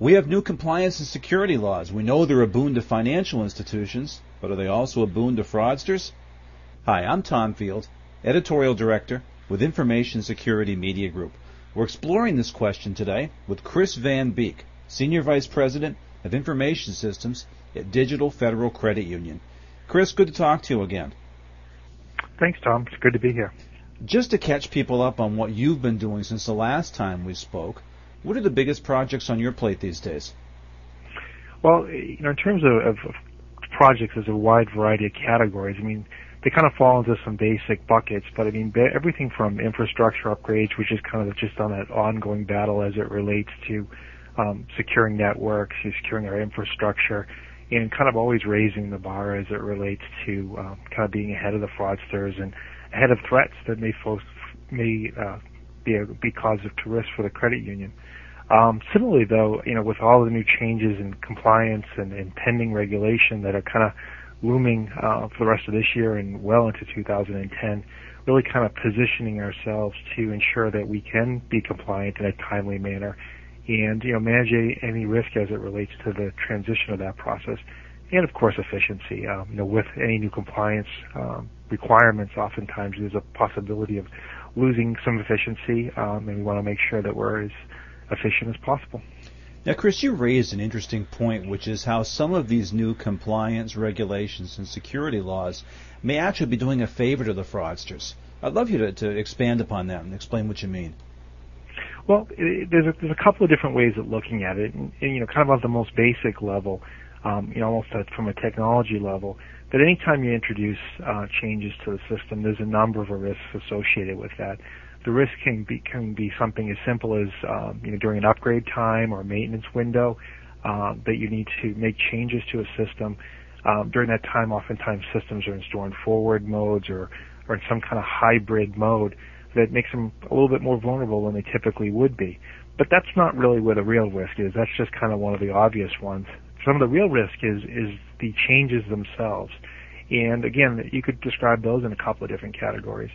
We have new compliance and security laws. We know they're a boon to financial institutions, but are they also a boon to fraudsters? Hi, I'm Tom Field, Editorial Director with Information Security Media Group. We're exploring this question today with Chris Van Beek, Senior Vice President of Information Systems at Digital Federal Credit Union. Chris, good to talk to you again. Thanks, Tom. It's good to be here. Just to catch people up on what you've been doing since the last time we spoke, what are the biggest projects on your plate these days? Well, you know, in terms of, of projects, there's a wide variety of categories. I mean, they kind of fall into some basic buckets, but I mean, everything from infrastructure upgrades, which is kind of just on that ongoing battle as it relates to um, securing networks, securing our infrastructure, and kind of always raising the bar as it relates to um, kind of being ahead of the fraudsters and ahead of threats that may, may uh, be, a, be cause of to risk for the credit union. Um, similarly, though, you know, with all the new changes in compliance and, and pending regulation that are kind of looming uh, for the rest of this year and well into 2010, really kind of positioning ourselves to ensure that we can be compliant in a timely manner and you know manage any risk as it relates to the transition of that process, and of course efficiency. Um, you know, with any new compliance um, requirements, oftentimes there's a possibility of losing some efficiency, um, and we want to make sure that we're as efficient as possible. Now, Chris, you raised an interesting point, which is how some of these new compliance regulations and security laws may actually be doing a favor to the fraudsters. I'd love you to, to expand upon that and explain what you mean. Well, it, there's a, there's a couple of different ways of looking at it, and, and you know, kind of on the most basic level, um, you know, almost from a technology level that anytime you introduce uh, changes to the system, there's a number of risks associated with that. The risk can be can be something as simple as um, you know during an upgrade time or maintenance window uh, that you need to make changes to a system. Um, during that time, oftentimes systems are in store and forward modes or or in some kind of hybrid mode that makes them a little bit more vulnerable than they typically would be. But that's not really where the real risk is. That's just kind of one of the obvious ones some of the real risk is is the changes themselves. And again, you could describe those in a couple of different categories.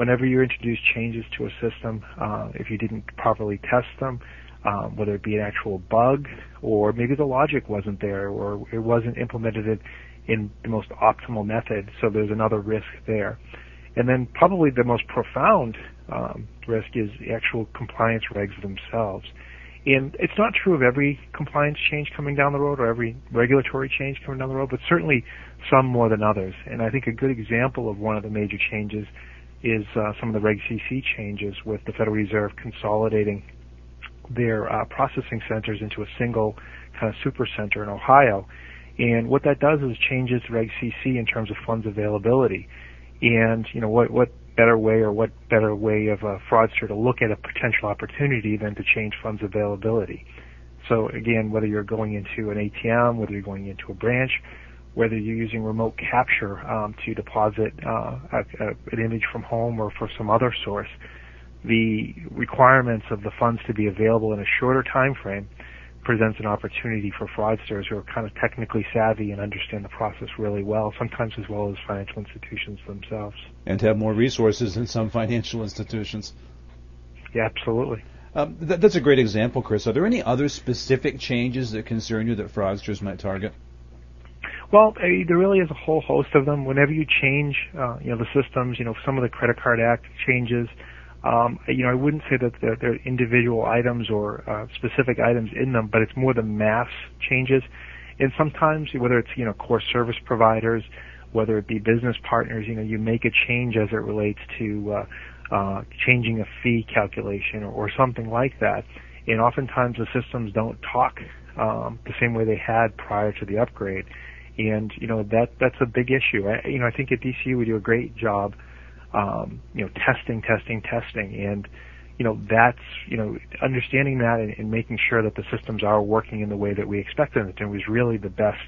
Whenever you introduce changes to a system, uh, if you didn't properly test them, um, whether it be an actual bug or maybe the logic wasn't there or it wasn't implemented in the most optimal method, so there's another risk there. And then probably the most profound um, risk is the actual compliance regs themselves. And it's not true of every compliance change coming down the road or every regulatory change coming down the road, but certainly some more than others. And I think a good example of one of the major changes is uh, some of the Reg CC changes with the Federal Reserve consolidating their uh, processing centers into a single kind of super center in Ohio. And what that does is changes Reg CC in terms of funds availability. And you know what what better way or what better way of a fraudster to look at a potential opportunity than to change funds availability. So again, whether you're going into an ATM, whether you're going into a branch, whether you're using remote capture um, to deposit uh, a, a, an image from home or for some other source, the requirements of the funds to be available in a shorter time frame presents an opportunity for fraudsters who are kind of technically savvy and understand the process really well, sometimes as well as financial institutions themselves. And have more resources than some financial institutions. Yeah, absolutely. Um, th- that's a great example, Chris. Are there any other specific changes that concern you that fraudsters might target? Well, uh, there really is a whole host of them. Whenever you change, uh, you know, the systems, you know, some of the Credit Card Act changes, um, you know, I wouldn't say that they're, they're individual items or uh, specific items in them, but it's more the mass changes. And sometimes, whether it's you know core service providers, whether it be business partners, you know, you make a change as it relates to uh, uh, changing a fee calculation or, or something like that. And oftentimes the systems don't talk um, the same way they had prior to the upgrade. And you know that that's a big issue. I, you know, I think at DCU we do a great job um, you know, testing, testing, testing, and you know that's you know understanding that and, and, making sure that the systems are working in the way that we expect them to was really the best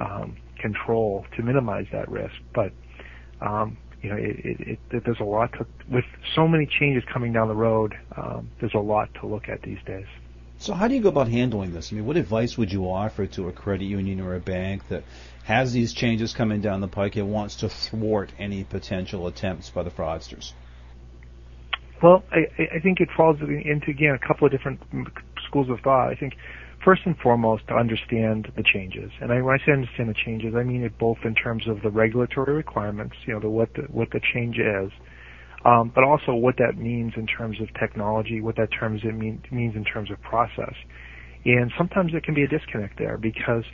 um, control to minimize that risk. But um, you know, it, it, it, there's a lot to with so many changes coming down the road. Um, there's a lot to look at these days. So how do you go about handling this? I mean, what advice would you offer to a credit union or a bank that has these changes coming down the pike and wants to thwart any potential attempts by the fraudsters? Well, I, I think it falls into again a couple of different schools of thought. I think first and foremost to understand the changes. And I, when I say understand the changes, I mean it both in terms of the regulatory requirements, you know, the, what the, what the change is, um, but also what that means in terms of technology, what that terms it mean, means in terms of process. And sometimes there can be a disconnect there because,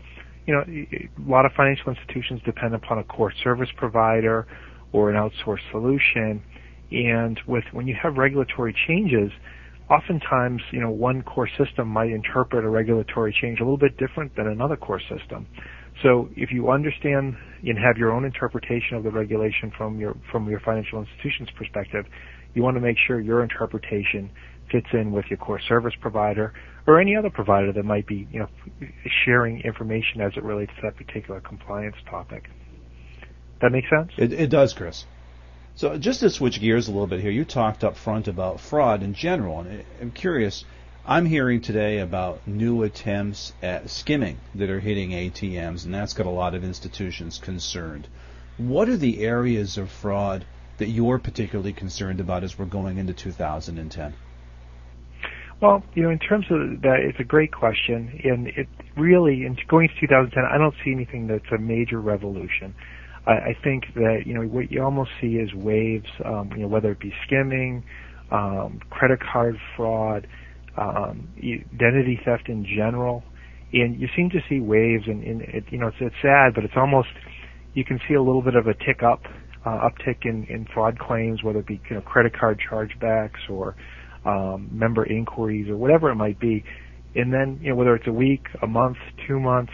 you know, a lot of financial institutions depend upon a core service provider or an outsourced solution. And with when you have regulatory changes, oftentimes, you know, one core system might interpret a regulatory change a little bit different than another core system. So if you understand and have your own interpretation of the regulation from your from your financial institution's perspective, you want to make sure your interpretation fits in with your core service provider or any other provider that might be, you know, sharing information as it relates to that particular compliance topic. That make sense? It, it does, Chris. So just to switch gears a little bit here, you talked up front about fraud in general, and I'm curious. I'm hearing today about new attempts at skimming that are hitting ATMs, and that's got a lot of institutions concerned. What are the areas of fraud that you're particularly concerned about as we're going into 2010? Well, you know, in terms of that, it's a great question, and it really, in going to 2010, I don't see anything that's a major revolution. I, I think that you know what you almost see is waves, um, you know, whether it be skimming, um, credit card fraud, um, identity theft in general, and you seem to see waves, and, and it, you know, it's, it's sad, but it's almost you can see a little bit of a tick up, uh, uptick in, in fraud claims, whether it be you know credit card chargebacks or um, member inquiries or whatever it might be, and then you know whether it's a week, a month, two months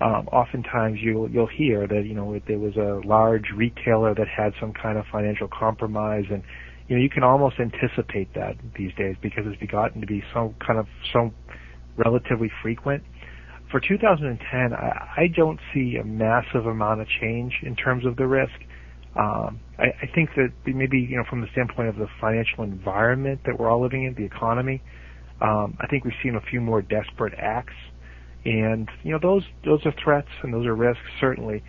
um, oftentimes you'll you'll hear that you know there was a large retailer that had some kind of financial compromise, and you know you can almost anticipate that these days because it's gotten to be so kind of so relatively frequent. For 2010, I, I don't see a massive amount of change in terms of the risk. Um, I, I think that maybe you know from the standpoint of the financial environment that we're all living in, the economy, um, I think we've seen a few more desperate acts and you know those those are threats and those are risks certainly,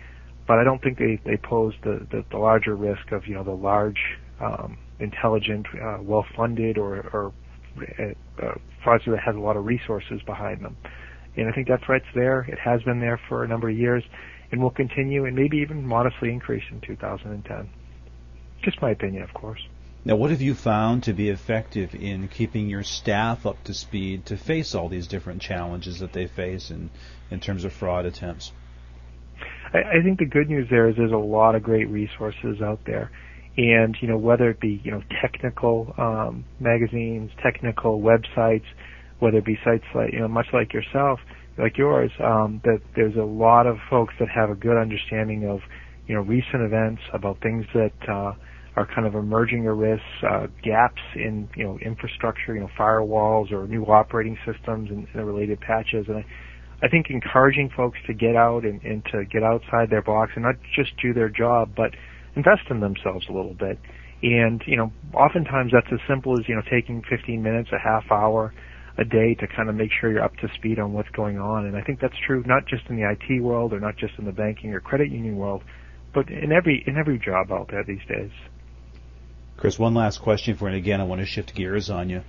but I don't think they they pose the the, the larger risk of you know the large, um, intelligent, uh, well-funded or or uh, fraudster that has a lot of resources behind them. And I think that threat's there. It has been there for a number of years, and will continue, and maybe even modestly increase in 2010. Just my opinion, of course. Now, what have you found to be effective in keeping your staff up to speed to face all these different challenges that they face in, in terms of fraud attempts? I, I think the good news there is there's a lot of great resources out there. And, you know, whether it be, you know, technical um, magazines, technical websites, whether it be sites like, you know, much like yourself, like yours, um, that there's a lot of folks that have a good understanding of, you know, recent events, about things that, uh, are kind of emerging or risks, uh, gaps in you know infrastructure, you know firewalls or new operating systems and, and the related patches. And I, I think encouraging folks to get out and, and to get outside their box and not just do their job, but invest in themselves a little bit. And you know, oftentimes that's as simple as you know taking 15 minutes, a half hour a day to kind of make sure you're up to speed on what's going on. And I think that's true not just in the IT world or not just in the banking or credit union world, but in every in every job out there these days. Chris, one last question for and again, I want to shift gears on you.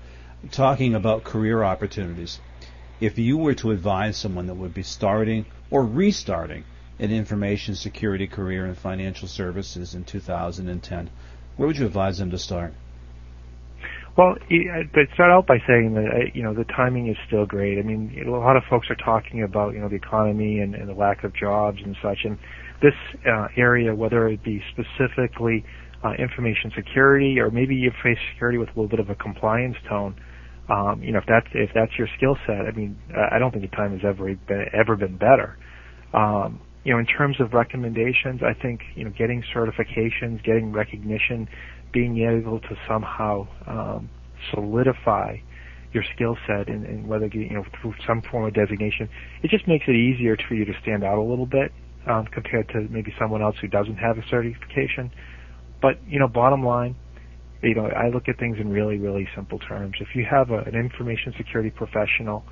Talking about career opportunities. If you were to advise someone that would be starting or restarting an information security career in financial services in 2010, where would you advise them to start? Well, I'd start out by saying that uh, you know the timing is still great. I mean, a lot of folks are talking about you know the economy and, and the lack of jobs and such, and this uh, area, whether it be specifically uh, information security, or maybe information security with a little bit of a compliance tone. Um, you know, if that's if that's your skill set, I mean, I don't think the time has ever been ever been better. Um, you know, in terms of recommendations, I think you know getting certifications, getting recognition, being able to somehow um, solidify your skill set and, and whether you know through some form of designation, it just makes it easier for you to stand out a little bit um, compared to maybe someone else who doesn't have a certification. But you know, bottom line, you know, I look at things in really, really simple terms. If you have a, an information security professional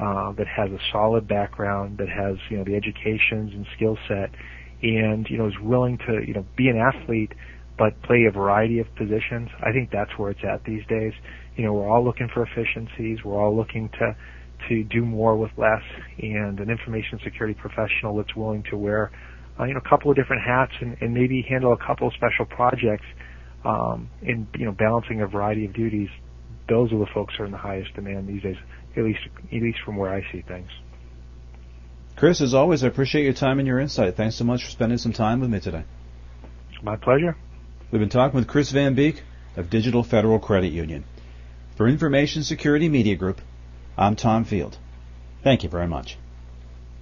uh, that has a solid background, that has you know the educations and skill set, and you know is willing to you know be an athlete but play a variety of positions, I think that's where it's at these days. You know, we're all looking for efficiencies. We're all looking to to do more with less, and an information security professional that's willing to wear, uh, you know, a couple of different hats and, and maybe handle a couple of special projects um, in you know balancing a variety of duties. Those are the folks who are in the highest demand these days, at least at least from where I see things. Chris, as always, I appreciate your time and your insight. Thanks so much for spending some time with me today. My pleasure. We've been talking with Chris Van Beek of Digital Federal Credit Union. For Information Security Media Group, I'm Tom Field. Thank you very much.